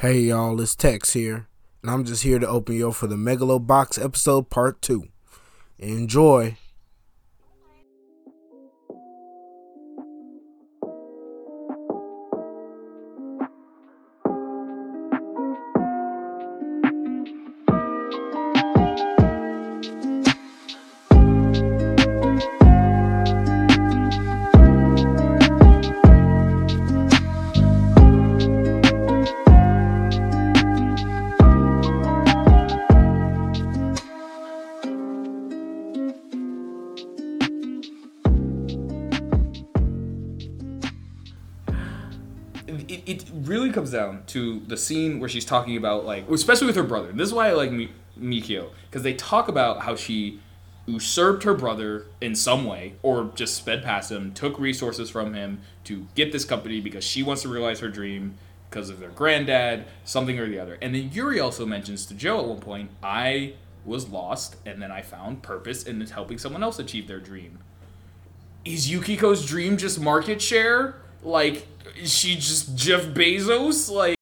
Hey y'all, it's Tex here, and I'm just here to open you up for the Megalobox episode part 2. Enjoy! To the scene where she's talking about like especially with her brother this is why i like Mi- mikio because they talk about how she usurped her brother in some way or just sped past him took resources from him to get this company because she wants to realize her dream because of their granddad something or the other and then yuri also mentions to joe at one point i was lost and then i found purpose in helping someone else achieve their dream is Yukiko's dream just market share? Like, is she just Jeff Bezos? Like,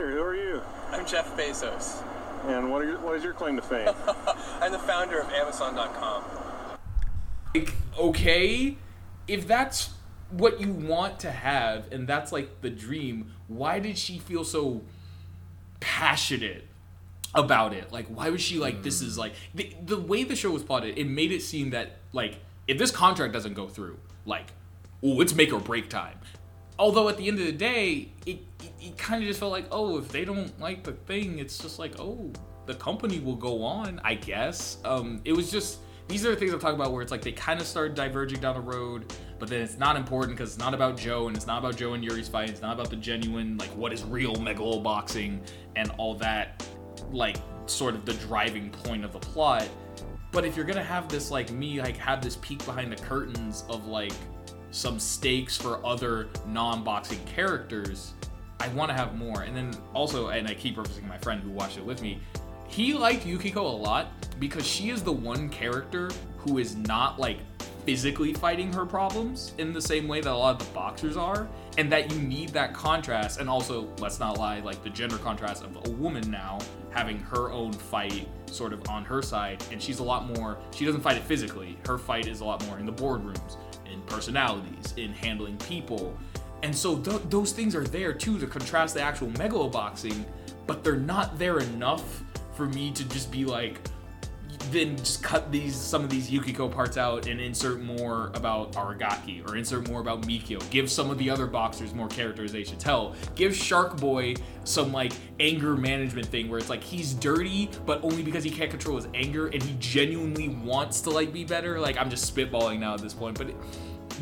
Who are you? I'm Jeff Bezos. And what, are your, what is your claim to fame? I'm the founder of Amazon.com. like, okay, if that's what you want to have and that's like the dream, why did she feel so passionate about it? Like, why was she like, this hmm. is like, the, the way the show was plotted, it made it seem that, like, if this contract doesn't go through, like, oh, it's make or break time. Although at the end of the day, it, it, it kind of just felt like, oh, if they don't like the thing, it's just like, oh, the company will go on, I guess. Um, it was just these are the things I'm talking about where it's like they kind of start diverging down the road, but then it's not important because it's not about Joe and it's not about Joe and Yuri's fight. It's not about the genuine like what is real megalo boxing and all that, like sort of the driving point of the plot. But if you're gonna have this like me like have this peek behind the curtains of like some stakes for other non-boxing characters, I want to have more. And then also, and I keep referencing my friend who watched it with me, he liked Yukiko a lot because she is the one character who is not like physically fighting her problems in the same way that a lot of the boxers are, and that you need that contrast. And also, let's not lie, like the gender contrast of a woman now having her own fight sort of on her side, and she's a lot more. She doesn't fight it physically. Her fight is a lot more in the boardrooms, personalities, in handling people. And so th- those things are there too to contrast the actual megalo boxing, but they're not there enough for me to just be like, then just cut these some of these Yukiko parts out and insert more about Aragaki or insert more about Mikio. Give some of the other boxers more characterization. Tell, give Shark Boy some like anger management thing where it's like he's dirty, but only because he can't control his anger and he genuinely wants to like be better. Like I'm just spitballing now at this point, but it,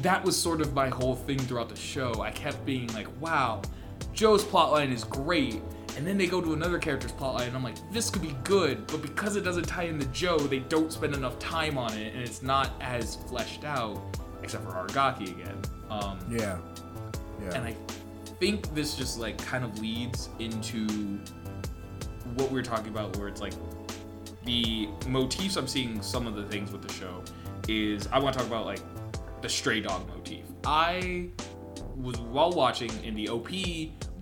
that was sort of my whole thing throughout the show. I kept being like, wow, Joe's plotline is great. And then they go to another character's plotline, and I'm like, this could be good, but because it doesn't tie into Joe, they don't spend enough time on it, and it's not as fleshed out, except for Aragaki again. Um, Yeah. Yeah. and I think this just like kind of leads into what we are talking about, where it's like the motifs I'm seeing some of the things with the show is I want to talk about like the stray dog motif. I was while watching in the OP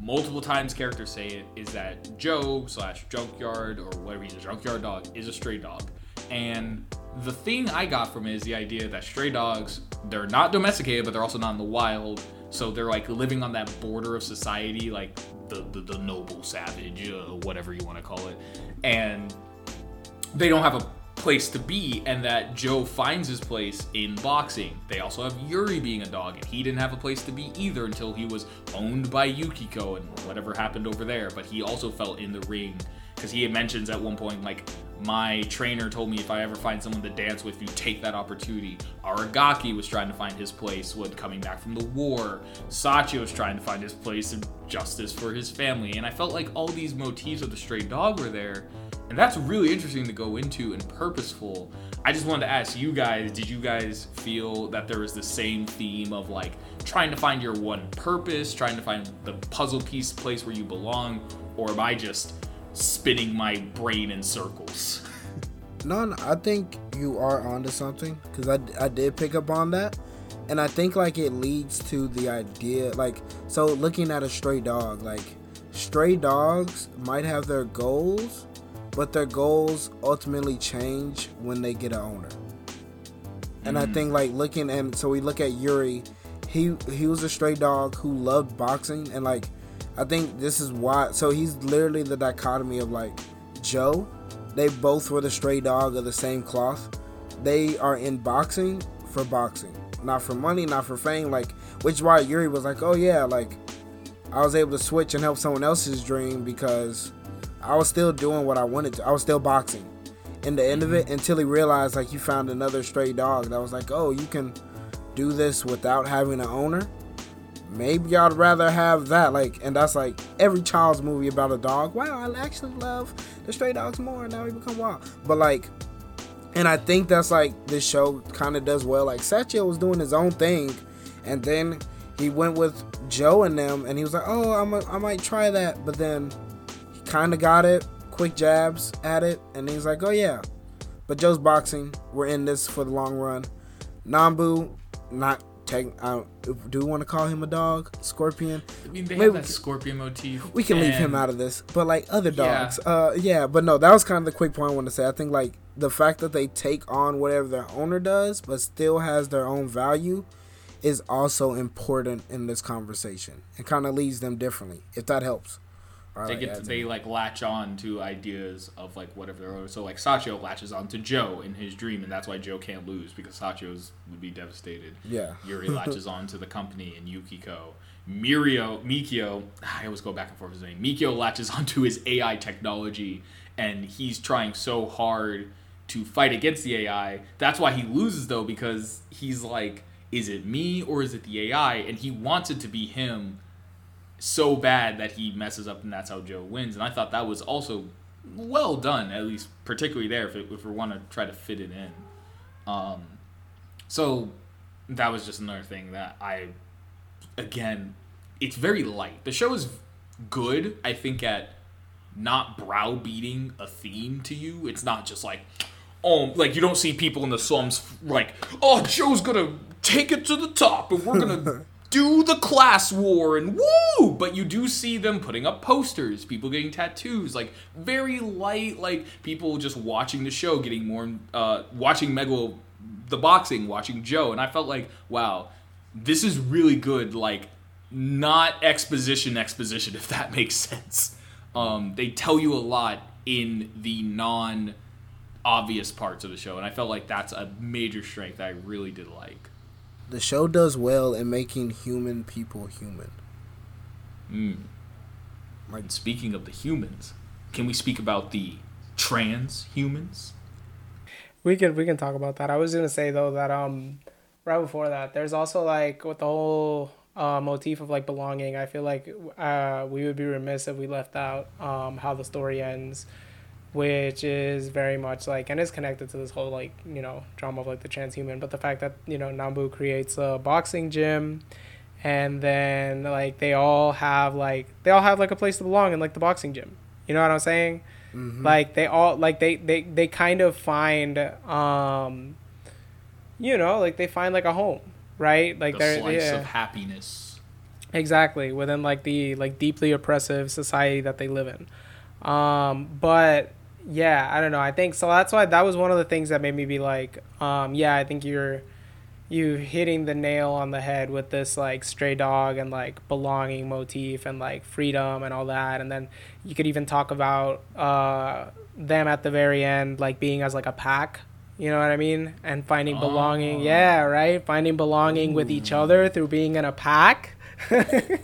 multiple times characters say it is that Joe slash junkyard or whatever he's a junkyard dog is a stray dog. And the thing I got from it is the idea that stray dogs, they're not domesticated, but they're also not in the wild. So they're like living on that border of society, like the the, the noble savage, uh, whatever you want to call it. And they don't have a place to be and that Joe finds his place in boxing. They also have Yuri being a dog and he didn't have a place to be either until he was owned by Yukiko and whatever happened over there, but he also felt in the ring cuz he mentions at one point like my trainer told me if I ever find someone to dance with you, take that opportunity. Aragaki was trying to find his place when coming back from the war. Sachi was trying to find his place in justice for his family. And I felt like all these motifs of the stray dog were there. And that's really interesting to go into and purposeful. I just wanted to ask you guys did you guys feel that there was the same theme of like trying to find your one purpose, trying to find the puzzle piece place where you belong? Or am I just spinning my brain in circles? No, I think you are onto something because I, I did pick up on that. And I think like it leads to the idea, like, so looking at a stray dog, like, stray dogs might have their goals, but their goals ultimately change when they get an owner. And I mm-hmm. think like looking and so we look at Yuri, he he was a stray dog who loved boxing and like I think this is why so he's literally the dichotomy of like Joe. They both were the stray dog of the same cloth. They are in boxing for boxing, not for money, not for fame. Like, which is why Yuri was like, oh yeah, like I was able to switch and help someone else's dream because I was still doing what I wanted to. I was still boxing. In the end of it, mm-hmm. until he realized like you found another stray dog that was like, oh, you can do this without having an owner. Maybe I'd rather have that. Like, and that's like every child's movie about a dog. Wow, I actually love the stray dogs more. Now we become wild. But like, and I think that's like this show kind of does well. Like Sachio was doing his own thing, and then he went with Joe and them, and he was like, "Oh, I'm a, I might try that," but then he kind of got it, quick jabs at it, and he's like, "Oh yeah." But Joe's boxing. We're in this for the long run. Nambu, not take. I do we want to call him a dog? Scorpion. I mean, they Maybe have we that can- scorpion motif. We can leave him out of this, but like other Yeah. dogs, uh, yeah. But no, that was kind of the quick point I want to say. I think like the fact that they take on whatever their owner does, but still has their own value, is also important in this conversation. It kind of leads them differently, if that helps. Or, They like, get adds they like latch on to ideas of like whatever they're. So like Sachio latches on to Joe in his dream, and that's why Joe can't lose because Sachio's would be devastated. Yeah. Yuri latches on to the company and Yukiko. Mirio Mikio, I always go back and forth with his name. Mikio latches onto his AI technology, and he's trying so hard to fight against the AI. That's why he loses though, because he's like, is it me or is it the AI? And he wants it to be him so bad that he messes up, and that's how Joe wins. And I thought that was also well done, at least particularly there, if, it, if we want to try to fit it in. Um, so that was just another thing that I, again, it's very light. The show is good, I think, at not browbeating a theme to you. It's not just like, oh, like you don't see people in the slums like, oh, Joe's gonna take it to the top and we're gonna do the class war and woo! But you do see them putting up posters, people getting tattoos, like very light, like people just watching the show, getting more, uh, watching Megalo, the boxing, watching Joe, and I felt like, wow, this is really good, like not exposition exposition if that makes sense um, they tell you a lot in the non obvious parts of the show and i felt like that's a major strength i really did like The show does well in making human people human. and speaking of the humans can we speak about the trans humans We can we can talk about that. I was gonna say though that um right before that, there's also like with the whole uh, motif of like belonging. I feel like uh, we would be remiss if we left out um, how the story ends, which is very much like and is connected to this whole like you know drama of like the transhuman. But the fact that you know Nambu creates a boxing gym. And then like they all have like they all have like a place to belong in like the boxing gym. You know what I'm saying? like they all like they they they kind of find um you know like they find like a home right like the they're slice yeah, of happiness exactly within like the like deeply oppressive society that they live in um but yeah i don't know. I think so that's why that was one of the things that made me be like um yeah i think you're you hitting the nail on the head with this like stray dog and like belonging motif and like freedom and all that. And then you could even talk about uh them at the very end like being as like a pack you know what i mean? And finding belonging Oh. yeah right? Finding belonging with each other through being in a pack.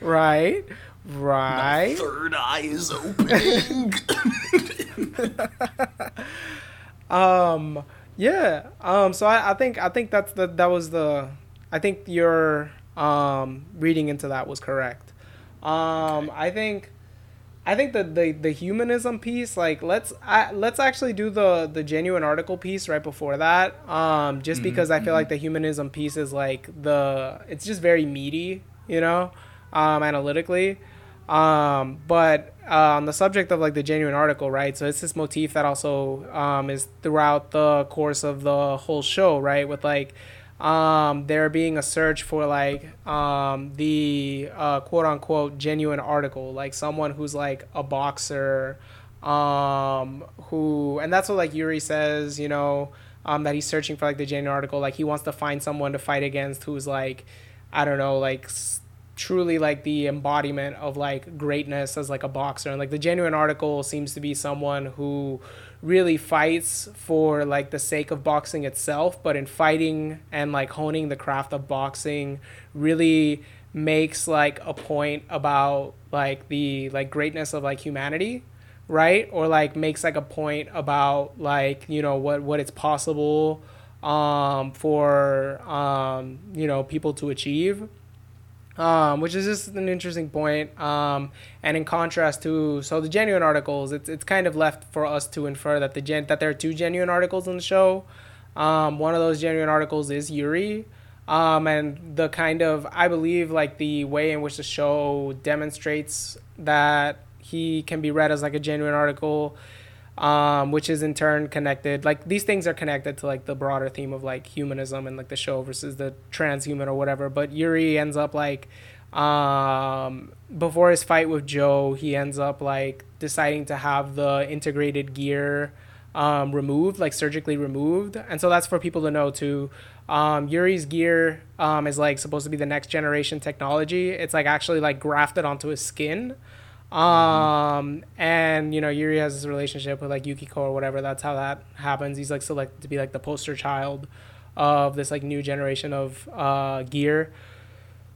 Right right. My third eye is opening. Um yeah um so I, I think i think that's the that was the i think your um reading into that was correct. Um i think i think that the the humanism piece like let's I, let's actually do the the genuine article piece right before that um just because i feel like the humanism piece is like the it's just very meaty you know um analytically um, but uh, on the subject of like the genuine article, right? So it's this motif that also um, is throughout the course of the whole show, right? With like um, there being a search for like um, the uh, quote unquote genuine article, like someone who's like a boxer, um, who, and that's what like Yuri says, you know, um, that he's searching for like the genuine article. Like he wants to find someone to fight against who's like, I don't know, like s- truly like the embodiment of like greatness as like a boxer. And like the genuine article seems to be someone who really fights for like the sake of boxing itself, but in fighting and like honing the craft of boxing really makes like a point about like the like greatness of like humanity right or like makes like a point about like you know what what it's possible um for um you know people to achieve um, which is just an interesting point. Um, and in contrast to so the genuine articles, it's it's kind of left for us to infer that the gen that there are two genuine articles in the show. Um, one of those genuine articles is Yuri. Um, and the kind of I believe like the way in which the show demonstrates that he can be read as like a genuine article um, which is in turn connected. Like these things are connected to like the broader theme of like humanism and like the show versus the transhuman or whatever. But Yuri ends up like um, before his fight with Joe, he ends up like deciding to have the integrated gear um, removed, like surgically removed, and so that's for people to know too. Um, Yuri's gear um, is like supposed to be the next generation technology. It's like actually like grafted onto his skin. Um, and you know, Yuri has this relationship with like Yukiko or whatever. That's how that happens. He's like selected to be like the poster child of this like new generation of uh, gear.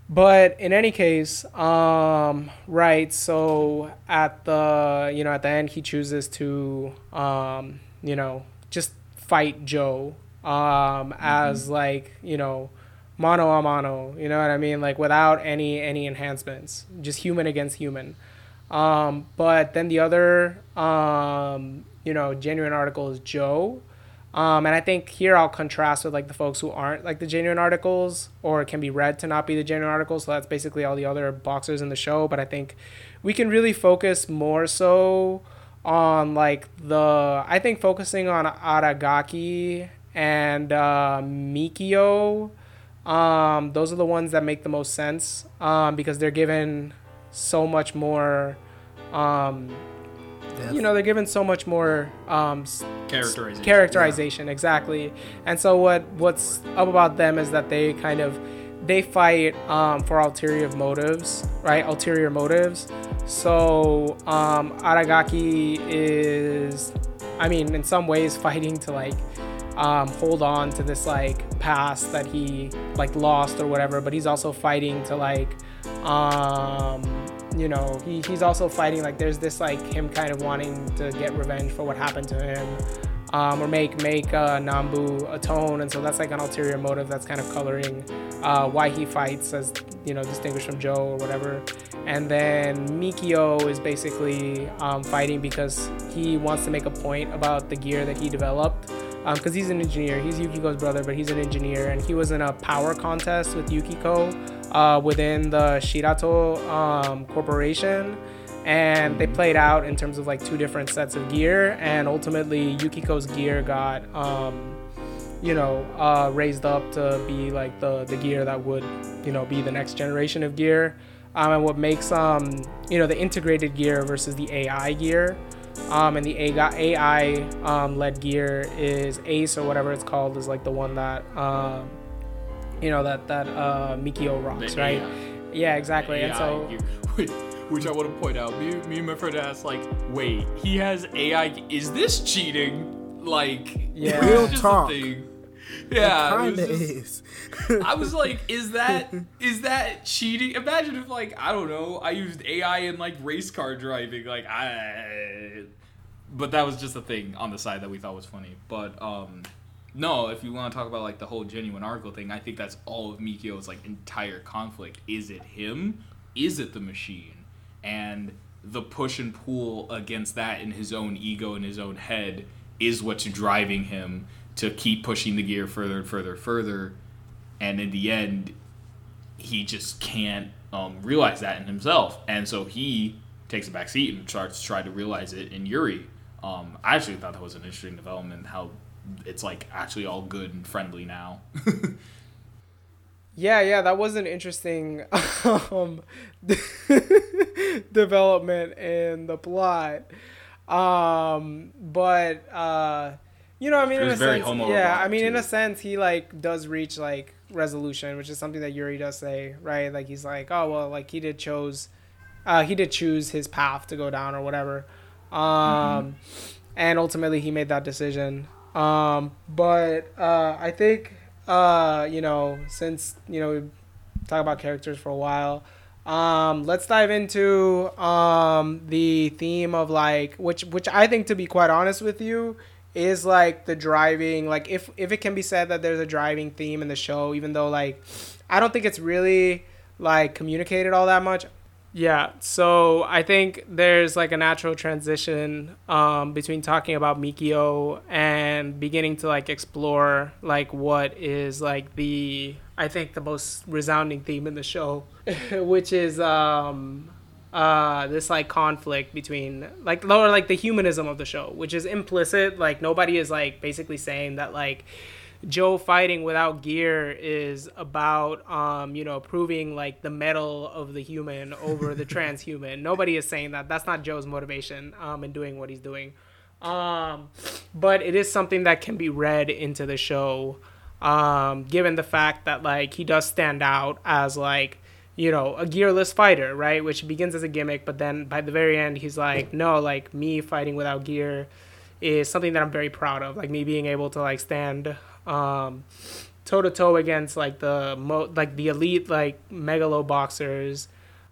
But in any case, um, right. So at the you know at the end, he chooses to um, you know just fight Joe um, as like you know mano a mano. You know what I mean? Like without any any enhancements, just human against human. Um, but then the other, um, you know, genuine article is Joe. Um, and I think here I'll contrast with like the folks who aren't like the genuine articles or can be read to not be the genuine articles. So that's basically all the other boxers in the show. But I think we can really focus more so on like the, I think focusing on Aragaki and uh, Mikio. Um, those are the ones that make the most sense um, because they're given so much more um Death. you know they're given so much more um Characterization. characterization exactly and so what what's up about them is that they kind of they fight um, for ulterior motives right ulterior motives so um, aragaki is i mean in some ways fighting to like um, hold on to this like past that he like lost or whatever but he's also fighting to like um, you know he, he's also fighting like there's this like him kind of wanting to get revenge for what happened to him um, or make make uh, Nambu atone and so that's like an ulterior motive that's kind of coloring uh, why he fights as you know distinguished from Joe or whatever and then Mikio is basically um, fighting because he wants to make a point about the gear that he developed because he's an engineer. He's Yukiko's brother, but he's an engineer, and he was in a power contest with Yukiko uh, within the Shirato um, corporation, and they played out in terms of like two different sets of gear, and ultimately Yukiko's gear got. Um, you know, uh, raised up to be like the, the gear that would, you know, be the next generation of gear. Um, and what makes, um, you know, the integrated gear versus the AI gear um, and the AI um, led gear is Ace or whatever it's called is like the one that um, you know that that uh, Mikio rocks, The right? AI. Yeah, exactly. and AI so gear. Wait, which I want to point out. Me, me and my friend asked, like, wait, he has AI. Is this cheating? Like, Yeah. Real talk. thing. Yeah, it was Kinda just- is. I was like, is that is that cheating? Imagine if like I don't know, I used AI in like race car driving, like I. But that was just a thing on the side that we thought was funny. But um, no, if you want to talk about like the whole genuine article thing, I think that's all of Mikio's like entire conflict. Is it him? Is it the machine? And the push and pull against that in his own ego in his own head is what's driving him to keep pushing the gear further and further and further and in the end he just can't um, realize that in himself and so he takes a back seat and starts to try to realize it in yuri um, i actually thought that was an interesting development how it's like actually all good and friendly now Yeah, yeah, that was an interesting um, development in the plot. Um, but uh, you know, I mean, It in a sense, yeah, I mean, in a sense, he like does reach like resolution, which is something that Yuri does say, right? Like he's like, oh well, like he did chose, uh, he did choose his path to go down or whatever, um, and ultimately he made that decision. Um, but uh, I think, uh, you know, since you know we talk about characters for a while. Um, let's dive into um, the theme of like which which I think to be quite honest with you is like the driving like if if it can be said that there's a driving theme in the show even though like I don't think it's really like communicated all that much. Yeah, so I think there's like a natural transition um, between talking about Mikio and beginning to like explore like what is like the I think the most resounding theme in the show, which is um, uh, this like conflict between like lower like the humanism of the show, which is implicit. Like nobody is like basically saying that like Joe fighting without gear is about um, you know proving like the metal of the human over the transhuman. Nobody is saying that. That's not Joe's motivation um, in doing what he's doing. Um, but it is something that can be read into the show, um, given the fact that like he does stand out as like you know a gearless fighter, right? Which begins as a gimmick, but then by the very end he's like, no, like me fighting without gear is something that I'm very proud of. Like me being able to like stand toe to toe against like the mo like the elite like megalo boxers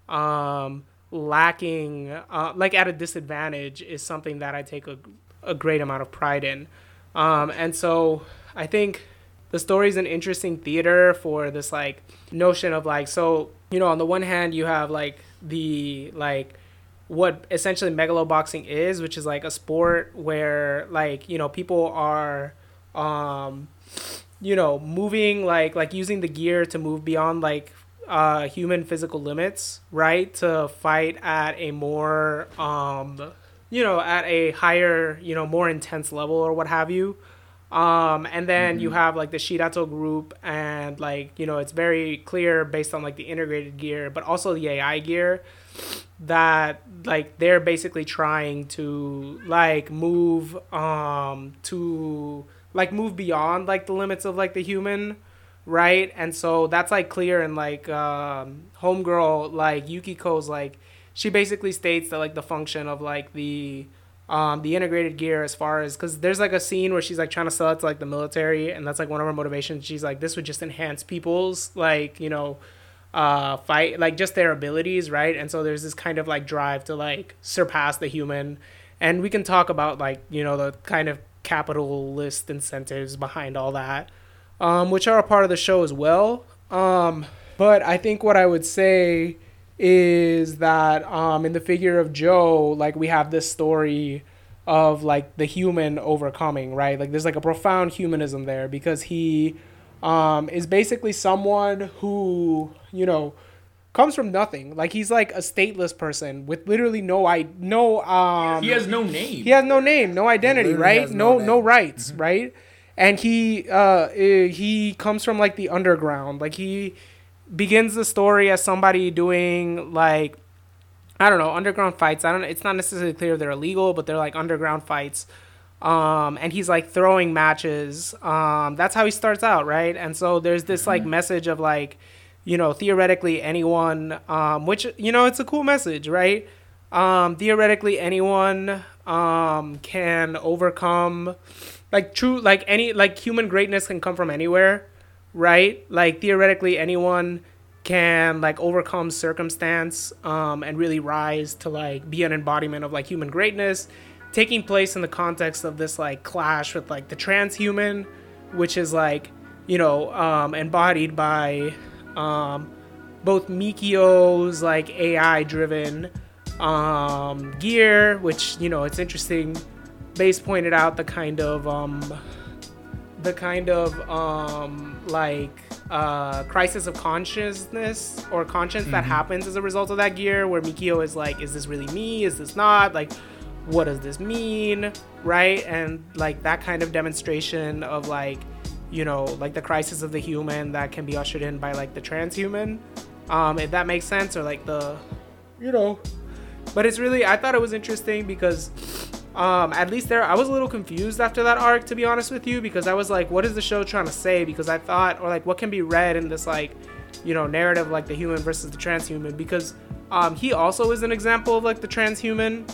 um lacking uh, like at a disadvantage is something that I take a, a great amount of pride in. Um and so I think the story is an interesting theater for this like notion of like so you know on the one hand you have like the like what essentially megalo boxing is which is like a sport where like you know people are um you know moving like like using the gear to move beyond like uh human physical limits right? To fight at a more um you know at a higher you know more intense level or what have you. Um and then you have like the shirato group and like you know it's very clear based on like the integrated gear but also the ai gear that like they're basically trying to like move um to like move beyond like the limits of like the human right? And so that's like clear and like um homegirl like yukiko's like she basically states that like the function of like the um the integrated gear as far as because there's like a scene where she's like trying to sell it to like the military and that's like one of her motivations. She's like this would just enhance people's like you know uh fight like just their abilities right? And so there's this kind of like drive to like surpass the human. And we can talk about like you know the kind of capitalist incentives behind all that um which are a part of the show as well. Um but i think what i would say is that um in the figure of joe like we have this story of like the human overcoming right? Like there's like a profound humanism there because he um, is basically someone who you know comes from nothing. Like he's like a stateless person with literally no I no um He has no name. he has no name, no identity, right? has No no no, name. rights, right? And he uh eh, he comes from like the underground. Like he begins the story as somebody doing like I don't know, underground fights. I don't know it's not necessarily clear if they're illegal, but they're like underground fights. Um and he's like throwing matches. Um that's how he starts out, right? And so there's this like message of like you know, theoretically anyone um which you know, it's a cool message, right? Um theoretically anyone um can overcome like true like any like human greatness can come from anywhere, right? Like theoretically anyone can like overcome circumstance um, and really rise to like be an embodiment of like human greatness taking place in the context of this like clash with like the transhuman which is like you know um, embodied by um, both mikio's like ai driven um, gear which you know it's interesting. Base pointed out the kind of um, the kind of um like uh crisis of consciousness or conscience that happens as a result of that gear where Mikio is like is this really me? Is this not? Like what does this mean? Right? And like that kind of demonstration of like you know, like the crisis of the human that can be ushered in by like the transhuman. Um, if that makes sense, or like the, you know, but it's really I thought it was interesting because um, at least there I was a little confused after that arc to be honest with you because I was like, what is the show trying to say? Because I thought or like what can be read in this like, you know, narrative like the human versus the transhuman because um, he also is an example of like the transhuman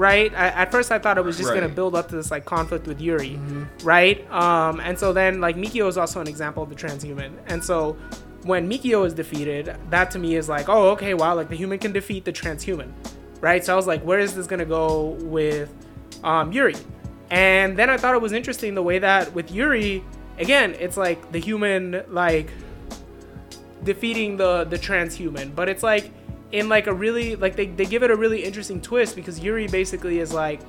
right? I, at first, I thought it was just gonna build up to this like conflict with Yuri, right? Um, and so then like Mikio is also an example of the transhuman, and so when Mikio is defeated, that to me is like, oh, okay, wow, like the human can defeat the transhuman, right? So I was like, where is this gonna go with um, Yuri? And then I thought it was interesting the way that with Yuri, again, it's like the human like defeating the the transhuman but it's like in like a really like they, they give it a really interesting twist because yuri basically is like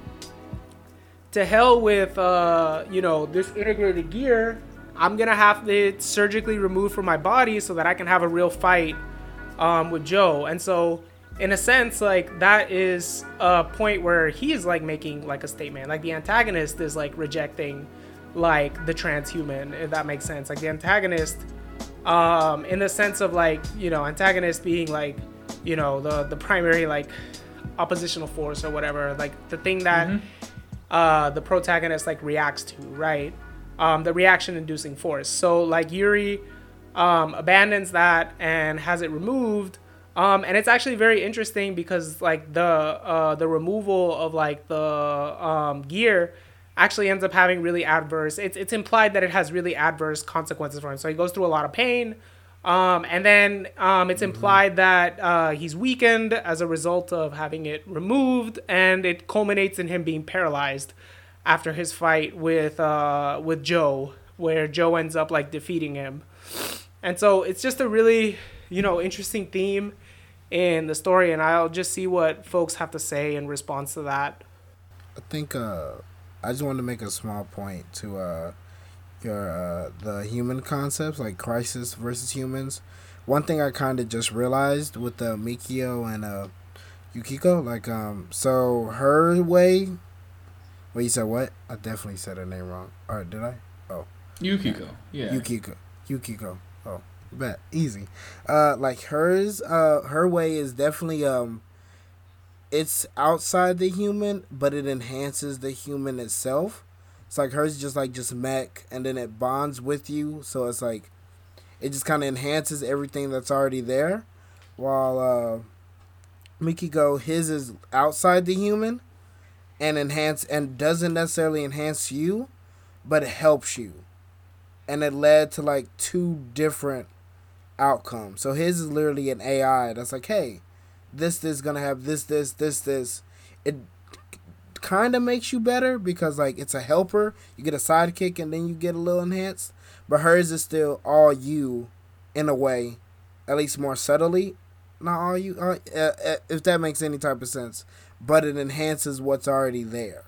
to hell with uh you know this integrated gear. I'm gonna have it surgically removed from my body so that i can have a real fight um with joe. And so in a sense like that is a point where he is like making like a statement. Like the antagonist is like rejecting like the transhuman if that makes sense. Like the antagonist um in the sense of like you know antagonist being like you know the the primary like oppositional force or whatever like the thing that uh the protagonist like reacts to right? Um the reaction inducing force. So like yuri um abandons that and has it removed. Um and it's actually very interesting because like the uh the removal of like the um gear actually ends up having really adverse it's it's implied that it has really adverse consequences for him. So he goes through a lot of pain um, and then um, it's implied that uh, he's weakened as a result of having it removed, and it culminates in him being paralyzed after his fight with uh, with Joe, where Joe ends up like defeating him. And so it's just a really you know interesting theme in the story, and I'll just see what folks have to say in response to that. I think uh, I just wanted to make a small point to uh, your uh, the human concepts like crisis versus humans. One thing I kind of just realized with the Mikio and uh, Yukiko, like um, so her way. Wait, you said what? I definitely said her name wrong. Or did I? Oh, Yukiko. Yeah. Yukiko. Yukiko. Oh, bet easy. Uh, like hers. Uh, her way is definitely um. It's outside the human, but it enhances the human itself. It's like hers, just like just mech, and then it bonds with you. So it's like, it just kind of enhances everything that's already there. While uh, Mikiko, his is outside the human, and enhance and doesn't necessarily enhance you, but it helps you and it led to like two different outcomes. So his is literally an AI that's like, hey, this this gonna have this this this this. It kind of makes you better because like it's a helper. You get a sidekick and then you get a little enhanced. But hers is still all you, in a way, at least more subtly. Not all you, uh, uh, uh, if that makes any type of sense. But it enhances what's already there.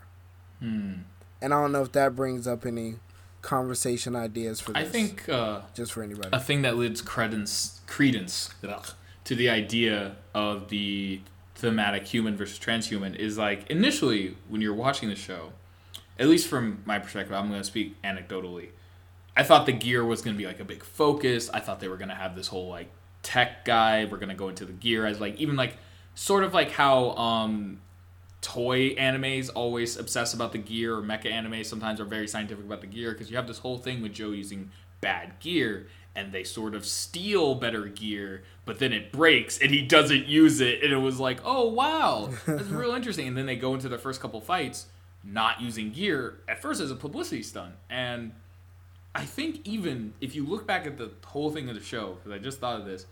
Hmm. And I don't know if that brings up any conversation ideas for this. I think uh, just for anybody. a thing that lends credence credence ugh, to the idea of the thematic human versus transhuman is like initially when you're watching the show, at least from my perspective, I'm going to speak anecdotally. I thought the gear was going to be like a big focus. I thought they were going to have this whole like tech guy. We're going to go into the gear as like even like sort of like how um toy animes always obsess about the gear or mecha anime sometimes are very scientific about the gear because you have this whole thing with Joe using bad gear and they sort of steal better gear but then it breaks and he doesn't use it. And it was like oh wow that's real interesting. And then they go into their first couple fights not using gear at first as a publicity stunt. And I think even if you look back at the whole thing of the show because I just thought of this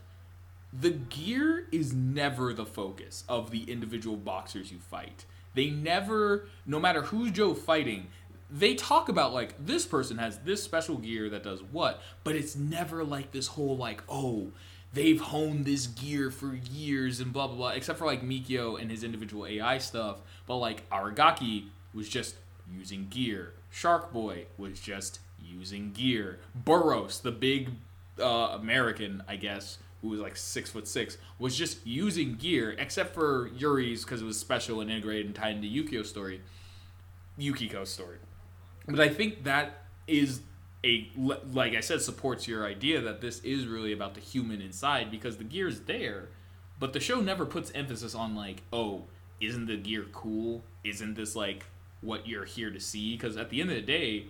the gear is never the focus of the individual boxers you fight. They never, no matter who's Joe fighting, they talk about like this person has this special gear that does what, but it's never like this whole like, oh, they've honed this gear for years and blah blah blah, except for like Mikio and his individual AI stuff. But like Aragaki was just using gear. Shark Boy was just using gear. Burros, the big uh, American, I guess, who was like six foot six, was just using gear, except for Yuri's because it was special and integrated and tied into Yukio's story, Yukiko's story. But I think that is a like I said supports your idea that this is really about the human inside because the gear is there, but the show never puts emphasis on like, oh, isn't the gear cool? Isn't this like what you're here to see? Because at the end of the day,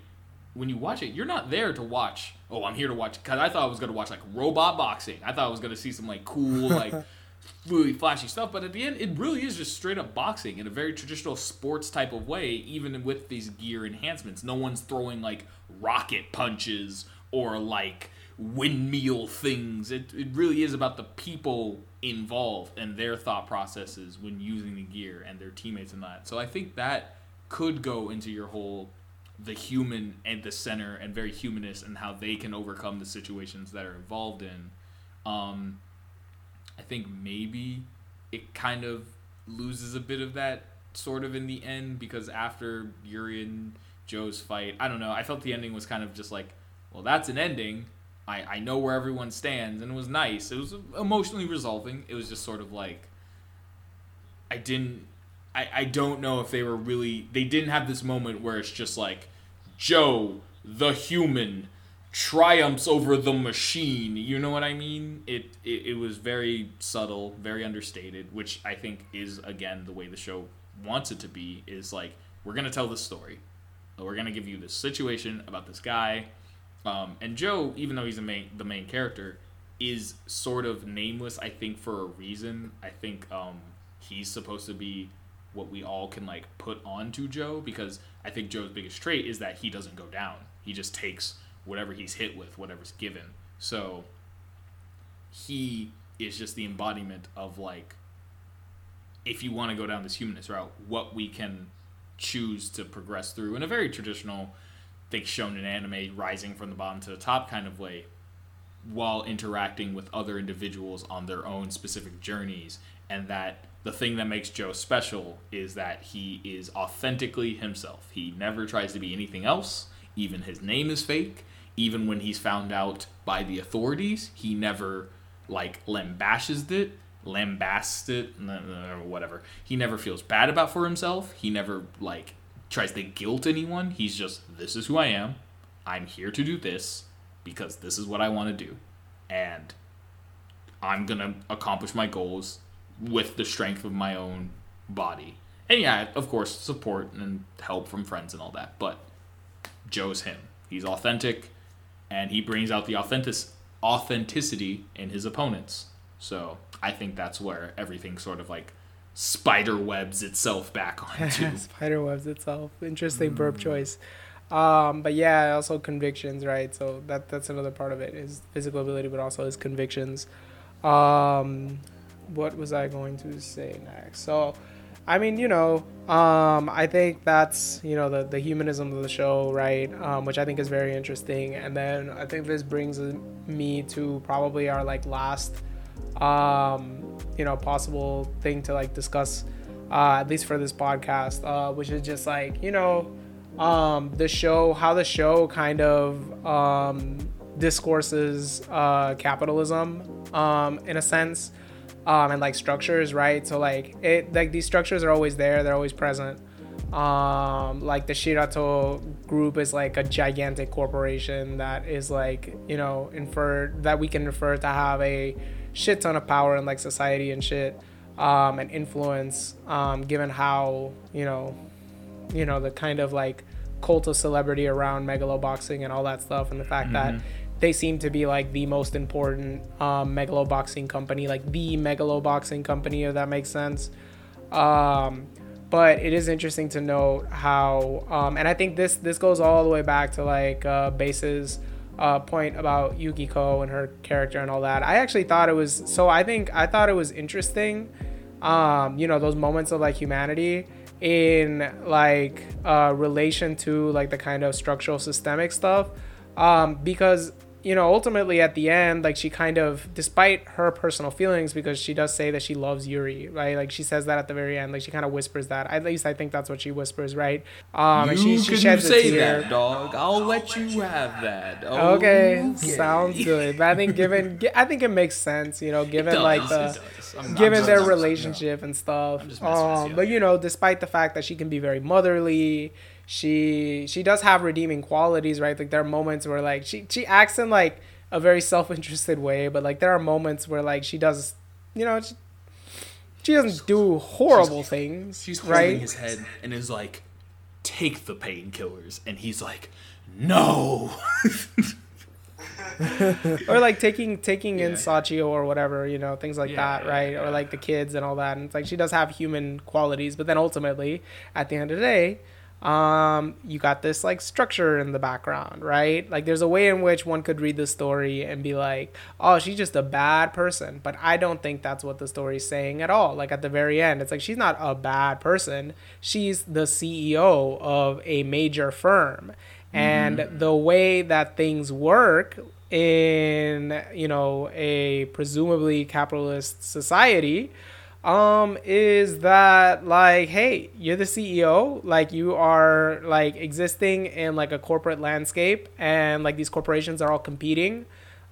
when you watch it, you're not there to watch. Oh, I'm here to watch because I thought I was gonna watch like robot boxing. I thought I was gonna see some like cool like really flashy stuff. But at the end, it really is just straight up boxing in a very traditional sports type of way. Even with these gear enhancements, no one's throwing like rocket punches or like windmill things. It it really is about the people involved and their thought processes when using the gear and their teammates and that. So I think that could go into your whole the human and the center and very humanist and how they can overcome the situations that are involved in. Um, I think maybe it kind of loses a bit of that sort of in the end because after Yuri and Joe's fight, I don't know. I felt the ending was kind of just like, well, that's an ending. I, I know where everyone stands, and it was nice. It was emotionally resolving. It was just sort of like, I didn't I, I don't know if they were really they didn't have this moment where it's just like Joe the human triumphs over the machine. You know what I mean? It, it it was very subtle, very understated, which I think is again the way the show wants it to be. Is like we're gonna tell this story, we're gonna give you this situation about this guy, um, and Joe, even though he's the main the main character, is sort of nameless. I think for a reason. I think um, he's supposed to be what we all can like put onto Joe because I think Joe's biggest trait is that he doesn't go down. He just takes whatever he's hit with, whatever's given. So he is just the embodiment of like if you want to go down this humanist route, what we can choose to progress through in a very traditional thing shown in anime, rising from the bottom to the top kind of way, while interacting with other individuals on their own specific journeys, and that the thing that makes Joe special is that he is authentically himself. He never tries to be anything else. Even his name is fake. Even when he's found out by the authorities, he never like lambashes it, lambasts it, uh, whatever. He never feels bad about for himself. He never like tries to guilt anyone. He's just this is who I am. I'm here to do this because this is what I want to do. And I'm to accomplish my goals with the strength of my own body. And yeah, of course, support and help from friends and all that. But Joe's him. He's authentic, and he brings out the authentic authenticity in his opponents. So I think that's where everything sort of like spider webs itself back onto. spider webs itself. Interesting mm. burp choice. Um, but yeah, also convictions, right? So that that's another part of it is physical ability, but also his convictions. Um, what was I going to say next? So, I mean, you know, um, I think that's you know the the humanism of the show, right? Um, which I think is very interesting. And then I think this brings me to probably our like last, um, you know, possible thing to like discuss, uh, at least for this podcast, uh, which is just like you know, um, the show, how the show kind of um, discourses uh, capitalism um, in a sense um, and like structures, right? So like it like these structures are always there, they're always present. Um, like the Shirato group is like a gigantic corporation that is like you know inferred that we can refer to have a shit ton of power in like society and shit um, and influence um, given how you know you know the kind of like cult of celebrity around megaloboxing and all that stuff and the fact mm-hmm. that they seem to be like the most important um, megalo boxing company, like the megalo boxing company, if that makes sense. Um, but it is interesting to note how, um, and I think this this goes all the way back to like uh, Base's uh, point about Yukiko and her character and all that. I actually thought it was so. I think I thought it was interesting. Um, you know, those moments of like humanity in like uh, relation to like the kind of structural systemic stuff um, because you know, ultimately at the end, like she kind of, despite her personal feelings, because she does say that she loves Yuri, right? Like she says that at the very end, like she kind of whispers that. At least I think that's what she whispers, right? Um, you she, she sheds say a tear. that, dog. I'll let you have that. okay, okay. sounds good. But I think given, I think it makes sense, you know, given does, like the. I'm, I'm given their I'm just- relationship and stuff. just messing with Um, you. but you know, despite the fact that she can be very motherly, she she does have redeeming qualities, right? Like there are moments where like she she acts in like a very self-interested way, but like there are moments where like she does, you know, she, she doesn't do horrible things, She's holding right? his head and is like, "Take the painkillers," and he's like, "No." or like taking taking in Yeah. Sachio or whatever, you know, things like Yeah, that, yeah, right? Or like the kids and all that. And it's like she does have human qualities, but then ultimately, at the end of the day, um, you got this like structure in the background, right? Like there's a way in which one could read the story and be like, oh, she's just a bad person. But I don't think that's what the story's saying at all. Like at the very end, it's like she's not a bad person. She's the CEO of a major firm. And the way that things work in, you know, a presumably capitalist society, um is that like hey you're the ceo like you are like existing in like a corporate landscape and like these corporations are all competing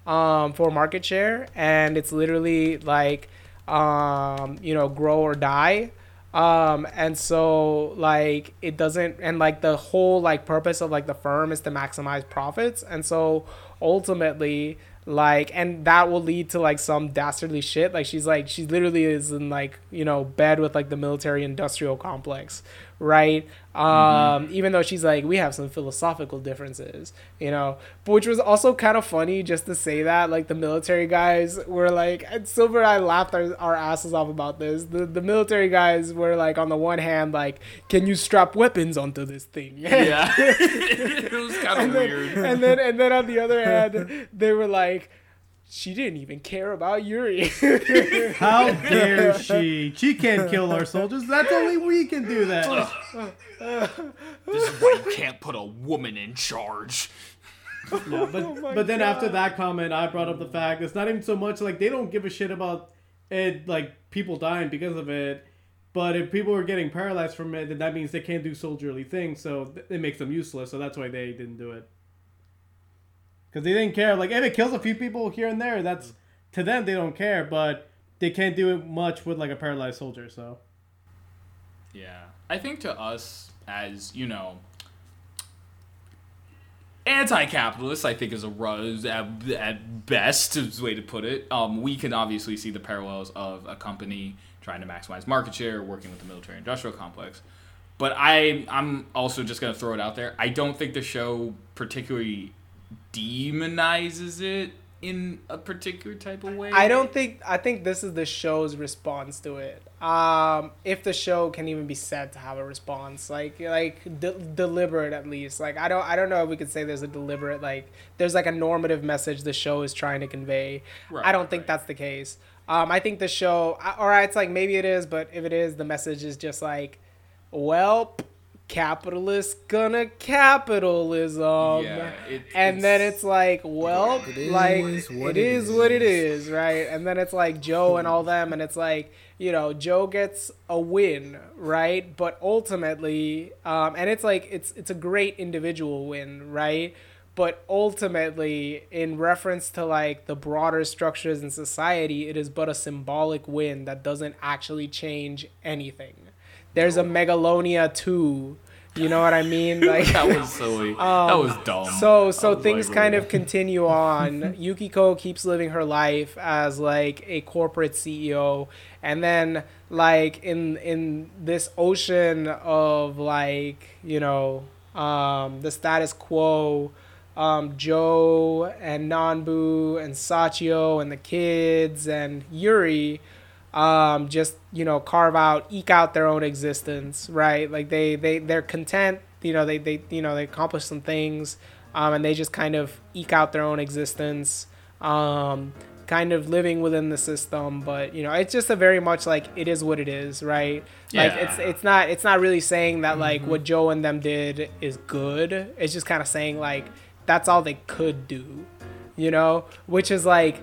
um for market share and it's literally like um you know grow or die. Um and so like it doesn't and like the whole like purpose of like the firm is to maximize profits. And so ultimately like and that will lead to like some dastardly shit. Like she's like she literally is in like you know bed with like the military industrial complex right? Um even though she's like we have some philosophical differences you know? But which was also kind of funny just to say that like the military guys were like and silver and i laughed our, our asses off about this. The, the military guys were like on the one hand like can you strap weapons onto this thing? Yeah, it was kind of and then, weird. and then and then on the other hand, they were like, she didn't even care about Yuri. How dare she? She can't kill our soldiers. That's only we can do that. This is why you can't put a woman in charge. Yeah, but oh but then after that comment, I brought up the fact it's not even so much like they don't give a shit about it, like people dying because of it. But if people are getting paralyzed from it, then that means they can't do soldierly things, so it makes them useless. So that's why they didn't do it. Because they didn't care. Like if it kills a few people here and there, that's to them they don't care. But they can't do it much with like a paralyzed soldier. So Yeah. I think to us, as, you know, Anti-capitalist, I think is a rose at, at best, is way to put it. Um, we can obviously see the parallels of a company trying to maximize market share, working with the military industrial complex. But I, I'm also just going to throw it out there. I don't think the show particularly demonizes it in a particular type of way. I don't think I think this is the show's response to it. Um, if the show can even be said to have a response, like like de- deliberate at least. Like I don't I don't know if we could say there's a deliberate like there's like a normative message the show is trying to convey. Right, I don't think right. that's the case. Um, I think the show, all right, it's like maybe it is, but if it is, the message is just like, well, capitalists gonna capitalism. Yeah, it- and then it's- it's like, well, It is like what it it is what it is. is, right? And then it's like Joe and all them, and it's like you know Joe gets a win, right? But ultimately, um, and it's like it's it's a great individual win, right? But ultimately, in reference to like the broader structures in society, it is but a symbolic win that doesn't actually change anything. There's a Megalonia too. You know what I mean? Like that was silly. that was dumb. Um, so so things like, kind really- of continue on. Yukiko keeps living her life as like a corporate CEO and then like in in this ocean of like, you know, um the status quo um, Joe and Nanbu and Sachio and the kids and Yuri um, just you know carve out eke out their own existence right? Like they they they're content you know they they you know they accomplish some things um, and they just kind of eke out their own existence um, kind of living within the system. But you know it's just a very much like it is what it is right? Yeah. like it's it's not it's not really saying that like what joe and them did is good. It's just kind of saying like that's all they could do you know? Which is like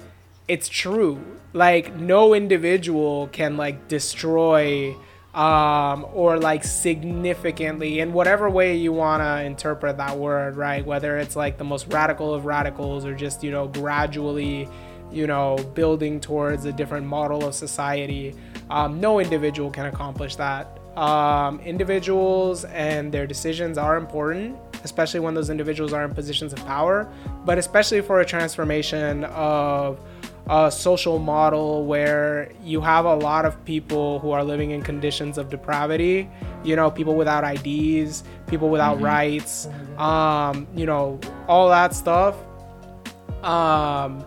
it's true like no individual can like destroy um or like significantly in whatever way you want to interpret that word right whether it's like the most radical of radicals or just you know gradually you know, building towards a different model of society. Um, no individual can accomplish that. Um, individuals and their decisions are important, especially when those individuals are in positions of power, but especially for a transformation of a social model where you have a lot of people who are living in conditions of depravity, you know, people without IDs, people without rights, um, you know, all that stuff. Um,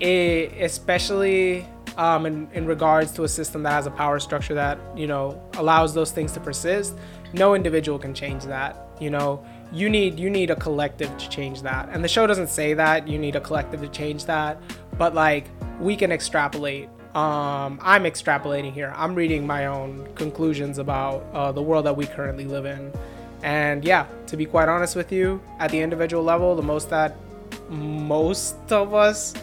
it, especially um, in, in regards to a system that has a power structure that you know allows those things to persist no individual can change that you know. You need you need a collective to change that. And the show doesn't say that you need a collective to change that but like we can extrapolate. Um, i'm extrapolating here. I'm reading my own conclusions about uh, the world that we currently live in. And yeah to be quite honest with you at the individual level the most that most of us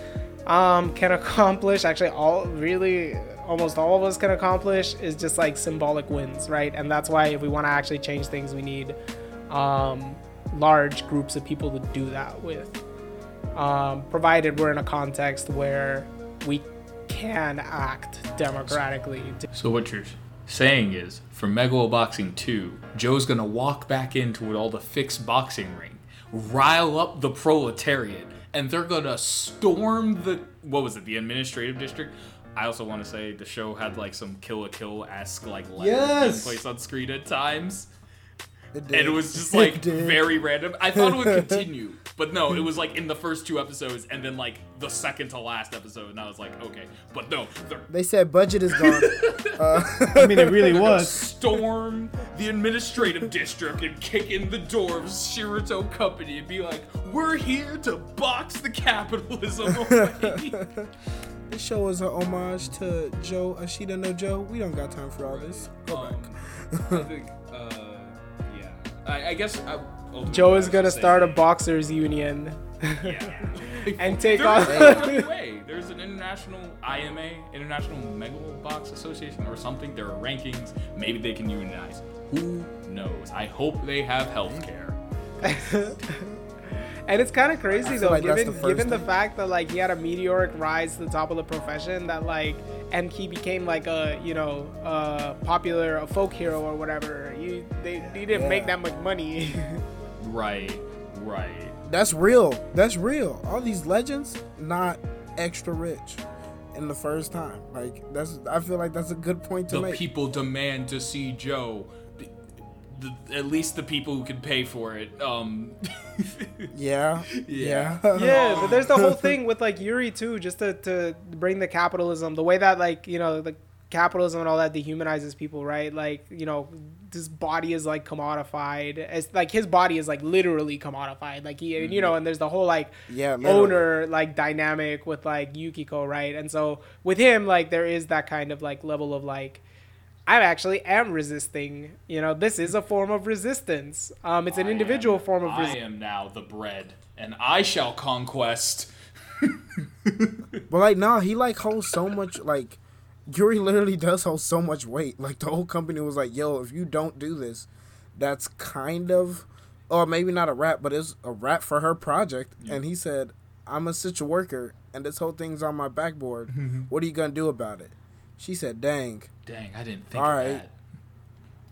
um, can accomplish actually all really almost all of us can accomplish is just like symbolic wins right? And that's why if we want to actually change things we need um, large groups of people to do that with um, provided we're in a context where we can act democratically So what you're saying is, for Megaloboxing 2, Joe's gonna walk back into all the fixed boxing ring, rile up the proletariat, and they're gonna storm the what was it, the administrative district? I also want to say the show had like some Kill la Kill esque like letters Yes! being placed on screen at times. It and it was just like very random. I thought it would continue, but no, it was like in the first two episodes, and then like the second to last episode, and I was like, okay, but no, they're They said budget is gone. I mean, it really was. storm the administrative district and kick in the door of Shirato Company and be like, we're here to box the capitalism away. this show is a homage to Joe Ashita no Joe. We don't got time for all this. Go um, back. I think, uh, yeah. I, I guess I, ultimately joe is gonna just start a boxers union Yeah. and take There on is. There's an international IMA, International Megalobox Association, or something. There are rankings. Maybe they can unionize. Who knows? I hope they have health hmm. care. And it's kind of crazy though, like given the first given the fact that like he had a meteoric rise to the top of the profession, that like, and he became like a you know uh, popular a folk hero or whatever. You they, he didn't make that much money. Right, right. That's real. That's real. All these legends not extra rich in the first time. Like that's I feel like that's a good point to The make. people demand to see Joe. The, the, at least the people who can pay for it. Um, yeah. Yeah. yeah, but there's the whole thing with like Yuri too, just to, to bring the capitalism, the way that like you know the capitalism and all that dehumanizes people, right? Like you know this body is like commodified. It's like his body is like literally commodified. Like he, you know, and there's the whole like Yeah, literally. owner like dynamic with like Yukiko, right? And so with him, like there is that kind of like level of like. I actually am resisting. You know, this is a form of resistance. Um, it's an I individual am- form of resistance. I resistance. am now the bread, and I shall conquest. But like nah, he like holds so much like Yuri literally does hold so much weight. Like the whole company was like, "Yo, if you don't do this, that's kind of, or maybe not a rap, but it's a rap for her project." And he said, "I'm a essential worker, and this whole thing's on my backboard. what are you gonna do about it?" She said, "Dang, Dang, I didn't think All of that.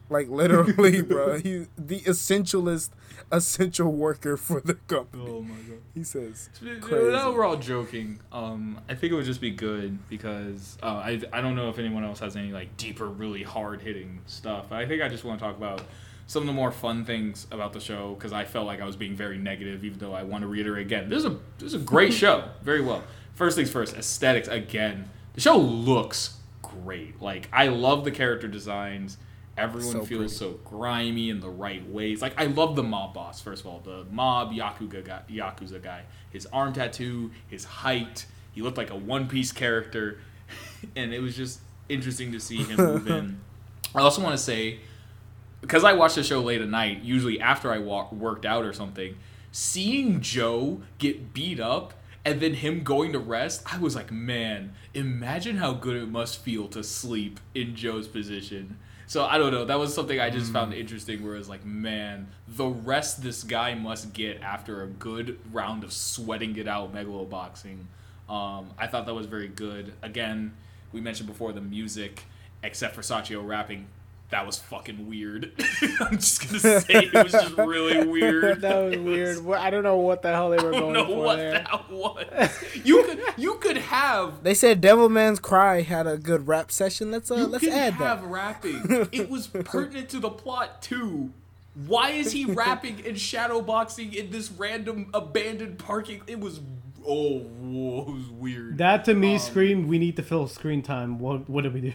like literally, bro. He the essentialist, essential worker for the company." Oh my god. He says, Crazy. Now we're all joking. Um, I think it would just be good because uh, I I don't know if anyone else has any like deeper, really hard hitting stuff. I think I just want to talk about some of the more fun things about the show because I felt like I was being very negative, even though I want to reiterate again. This is a this is a great show, very well. First things first, aesthetics again. The show looks great. Like I love the character designs. Everyone So feels pretty. so grimy in the right ways. Like I love the mob boss. First of all, the mob yakuza guy, yakuza guy. His arm tattoo, his height. He looked like a One Piece character, and it was just interesting to see him move in. I also want to say, because I watched the show late at night, usually after I walk, worked out or something, seeing Joe get beat up and then him going to rest, I was like, man, imagine how good it must feel to sleep in Joe's position. So I don't know. That was something I just found interesting. Where it's like, man, the rest this guy must get after a good round of sweating it out megalo boxing. Um, I thought that was very good. Again, we mentioned before the music, except for Sachio rapping, that was fucking weird. I'm just gonna say it was just really weird. That was weird. Well, I don't know what the hell they were I don't going know for what there. that was. You could you could have They said Devilman's Cry had a good rap session. Let's uh, you let's could add have that. rapping. It was pertinent to the plot too. Why is he rapping and shadowboxing in this random abandoned parking? It was oh, whoa, it was weird. That to me Um, screamed, "We need to fill screen time." What what did we do?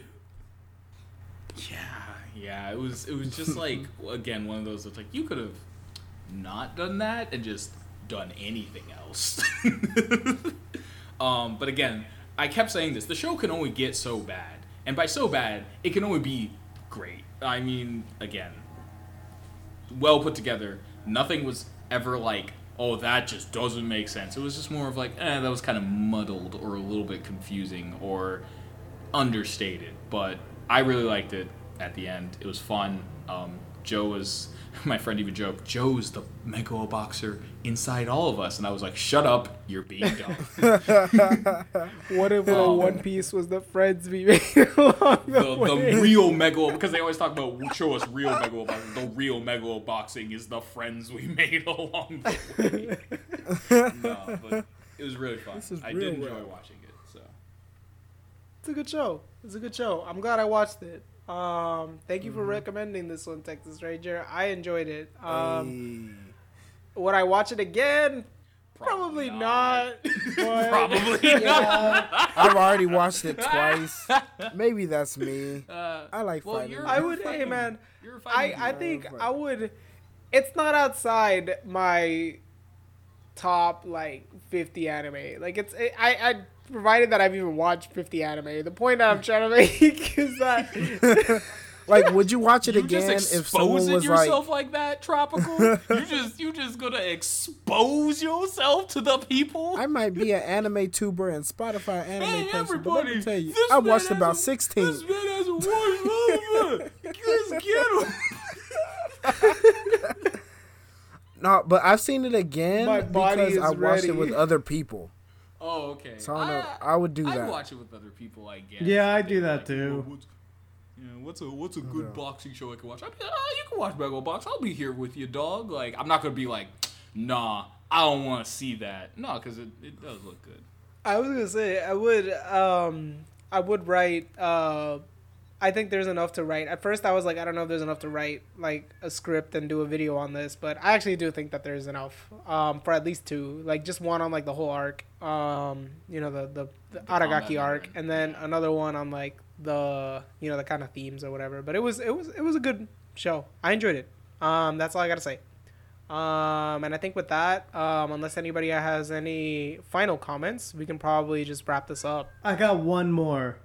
Yeah, yeah. It was it was just like again one of those that's like you could have not done that and just done anything else. um, but again, I kept saying this: the show can only get so bad, and by so bad, it can only be great. I mean, again, well put together. Nothing was ever like, oh, that just doesn't make sense. It was just more of like, eh, that was kind of muddled or a little bit confusing or understated. But I really liked it at the end. It was fun. Um, Joe was, my friend even joked, Joe's the Megalo boxer inside all of us. And I was like, shut up, you're being dumb. What if Um, One Piece was the friends we made along the, the, way? the real Megalo, because they always talk about show us real Megalo boxing. The real Megalo boxing is the friends we made along the way. no, but it was really fun. is I real did enjoy rap. watching it. So It's a good show. It's a good show. I'm glad I watched it. Um, thank you for recommending this one, Texas Ranger. I enjoyed it. Um, would I watch it again? Probably, not. but- Probably not. I've already watched it twice. Maybe that's me. Uh, I like well, fighting. you're- I you're would, hey man, You're I, fighting I dude. think right. I would. It's not outside my top like 50 anime. Like it's it, I I provided that I've even watched 50 anime. The point that I'm trying to make is that Like, would you watch it you again just if someone exposing was yourself like, like, that, tropical. you just you just gonna expose yourself to the people. I might be an anime tuber and Spotify anime Hey, person, but let me tell you, I watched about a- 16. This man has a watch Let's get him. No, but I've seen it again My body because is I watched it with other people. Oh, okay. So I don't know. I would do that. I'd that. watch it with other people, I guess. Yeah, I do that like, too. "Oh, what's- Yeah, what's a what's a good boxing show I can watch? I mean, oh, you can watch Bagel Box. I'll be here with you, dog. Like, I'm not gonna be like, nah, I don't want to see that. No, because it, it does look good. I was gonna say I would um I would write uh I think there's enough to write. At first I was like I don't know if there's enough to write like a script and do a video on this, but I actually do think that there's enough um for at least two. Like just one on like the whole arc. Um you know the the, the Aragaki arc and then yeah. another one on like the you know the kind of themes or whatever. But it was it was it was a good show. I enjoyed it. Um that's all I got to say. Um, and I think with that, um, unless anybody has any final comments, we can probably just wrap this up. I got one more.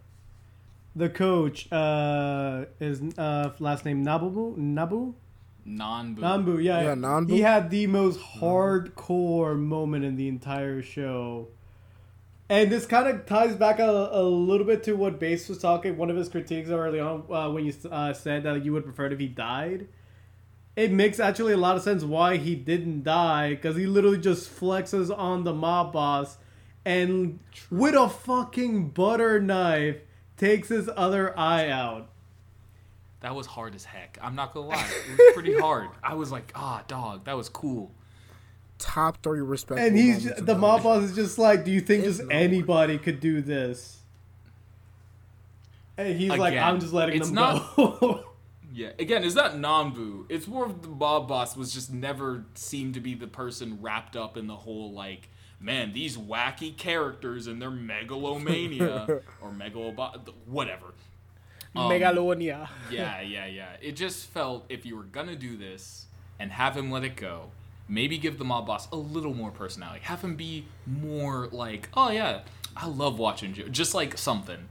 The coach uh, is uh, last name Nabu Nabu Non Nambu. Yeah, Yeah, Nanbu. He had the most hardcore moment in the entire show. And this kind of ties back a, a little bit to what Bass was talking. One of his critiques early on uh, when you uh, said that you would prefer it if he died. It makes actually a lot of sense why he didn't die because he literally just flexes on the mob boss and with a fucking butter knife takes his other eye out. That was hard as heck. I'm not gonna lie. It was pretty hard. I was like, ah, dog, that was cool. Top three respect. And he's just, the mob boss is just like, do you think It's just not anybody could do this? And he's like, I'm just letting it's them not- go. Yeah, again, it's not Nambu. It's more of the mob boss was just never seemed to be the person wrapped up in the whole like, man, these wacky characters and their megalomania or megalobot, whatever. Um, Megalonia. Yeah, yeah, yeah. It just felt if you were gonna do this and have him let it go, maybe give the mob boss a little more personality. Have him be more like, oh yeah, I love watching Joe, just like something.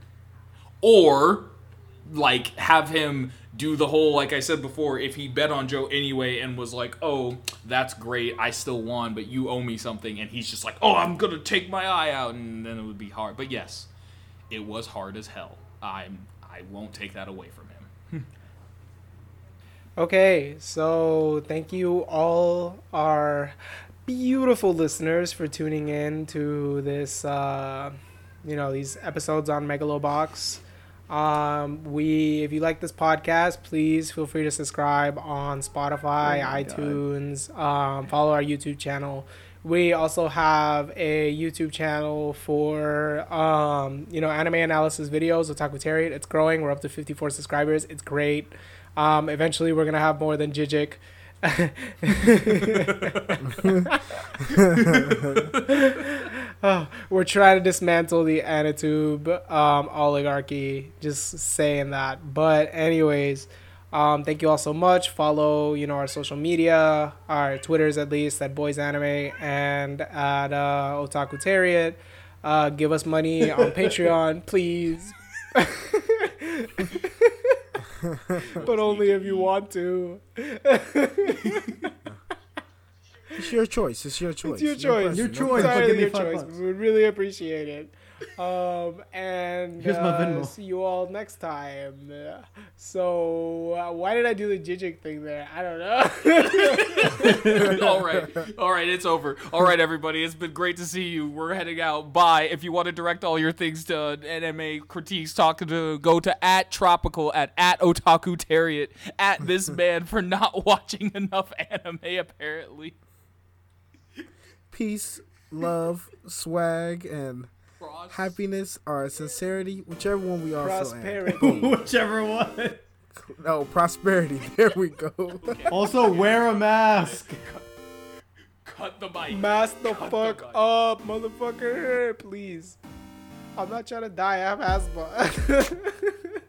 Or like have him do the whole like I said before, if he bet on Joe anyway and was like, "Oh, that's great, I still won, but you owe me something," and he's just like, "Oh, I'm gonna take my eye out," and then it would be hard. But yes, it was hard as hell. I'm I won't take that away from him. Okay, so thank you all our beautiful listeners for tuning in to this, uh, you know, these episodes on Megalobox. Um, we, if you like this podcast, please feel free to subscribe on Spotify, Oh iTunes, um, follow our YouTube channel. We also have a YouTube channel for, um, you know, anime analysis videos, Otaku Terrier. It's growing. We're up to 54 subscribers. It's great. Um, eventually, we're going to have more than Gigguk. Oh, we're trying to dismantle the Anitube um, oligarchy. Just saying that. But anyways, um, thank you all so much. Follow, you know, our social media, our Twitters at least, at Boys Anime and at uh, Otaku. Uh, give us money on Patreon, please. but only if you want to. It's your choice. It's your choice. It's your choice. pressure, Your no choice, pressure. Entirely your choice. We would really appreciate it. Um, and Here's my uh, see you all next time. So, uh, why did I do the Gigguk thing there? I don't know. all right, all right, it's over. All right, everybody, it's been great to see you. We're heading out. Bye. If you want to direct all your things to anime critiques, talk to go to at tropical at at otaku terrier at this man for not watching enough anime apparently. Peace, love, swag, and happiness or sincerity, whichever one we also add. Prosperity. Whichever one. No, prosperity. There we go. Also, wear a mask. Cut the mic. Mask the Cut fuck mic. up, motherfucker. Please. I'm not trying to die. I have asthma.